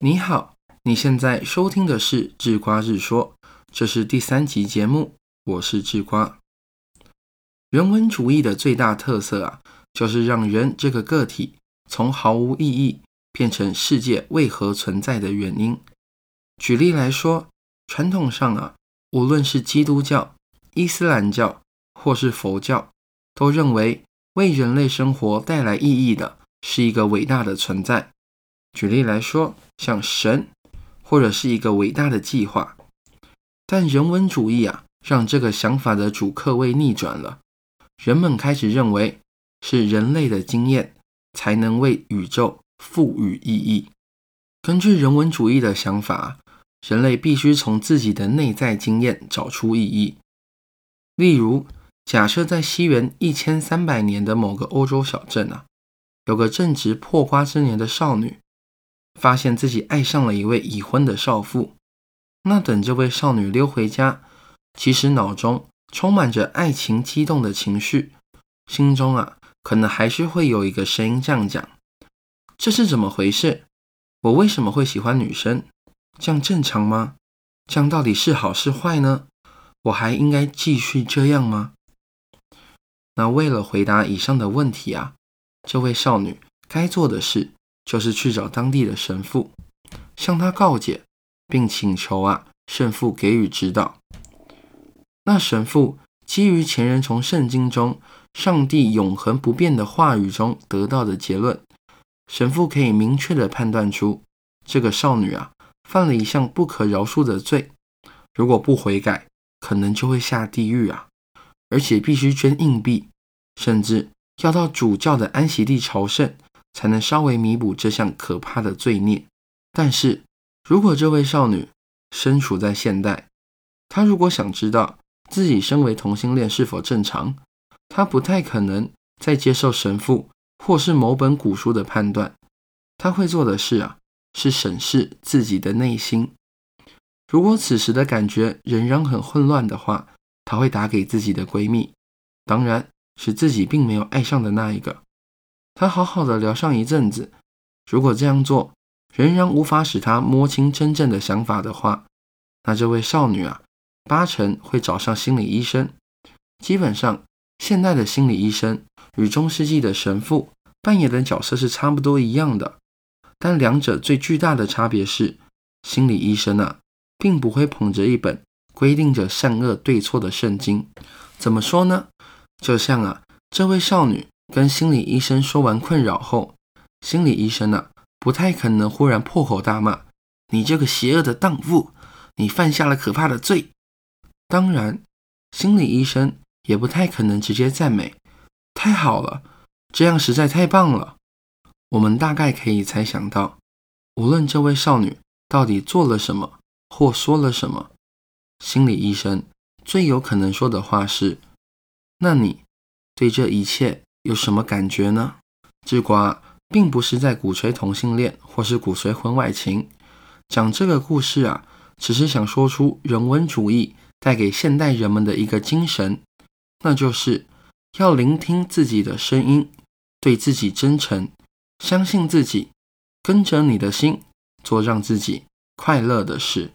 你好，你现在收听的是智瓜日说，这是第三集节目，我是智瓜。人文主义的最大特色啊，就是让人这个个体从毫无意义变成世界为何存在的原因。举例来说，传统上啊，无论是基督教、伊斯兰教或是佛教，都认为为人类生活带来意义的是一个伟大的存在。举例来说，像神或者是一个伟大的计划，但人文主义啊，让这个想法的主客位逆转了。人们开始认为是人类的经验才能为宇宙赋予意义。根据人文主义的想法，人类必须从自己的内在经验找出意义。例如，假设在西元一千三百年的某个欧洲小镇啊，有个正值破瓜之年的少女。发现自己爱上了一位已婚的少妇，那等这位少女溜回家，其实脑中充满着爱情激动的情绪，心中啊，可能还是会有一个声音这样讲：“这是怎么回事？我为什么会喜欢女生？这样正常吗？这样到底是好是坏呢？我还应该继续这样吗？”那为了回答以上的问题啊，这位少女该做的事。就是去找当地的神父，向他告解，并请求啊神父给予指导。那神父基于前人从圣经中上帝永恒不变的话语中得到的结论，神父可以明确的判断出这个少女啊犯了一项不可饶恕的罪，如果不悔改，可能就会下地狱啊，而且必须捐硬币，甚至要到主教的安息地朝圣。才能稍微弥补这项可怕的罪孽。但是，如果这位少女身处在现代，她如果想知道自己身为同性恋是否正常，她不太可能再接受神父或是某本古书的判断。她会做的事啊，是审视自己的内心。如果此时的感觉仍然很混乱的话，她会打给自己的闺蜜，当然是自己并没有爱上的那一个。他好好的聊上一阵子，如果这样做仍然无法使他摸清真正的想法的话，那这位少女啊，八成会找上心理医生。基本上，现代的心理医生与中世纪的神父扮演的角色是差不多一样的，但两者最巨大的差别是，心理医生啊，并不会捧着一本规定着善恶对错的圣经。怎么说呢？就像啊，这位少女。跟心理医生说完困扰后，心理医生呢不太可能忽然破口大骂：“你这个邪恶的荡妇，你犯下了可怕的罪。”当然，心理医生也不太可能直接赞美：“太好了，这样实在太棒了。”我们大概可以猜想到，无论这位少女到底做了什么或说了什么，心理医生最有可能说的话是：“那你对这一切？”有什么感觉呢？智瓜并不是在鼓吹同性恋或是鼓吹婚外情，讲这个故事啊，只是想说出人文主义带给现代人们的一个精神，那就是要聆听自己的声音，对自己真诚，相信自己，跟着你的心做让自己快乐的事。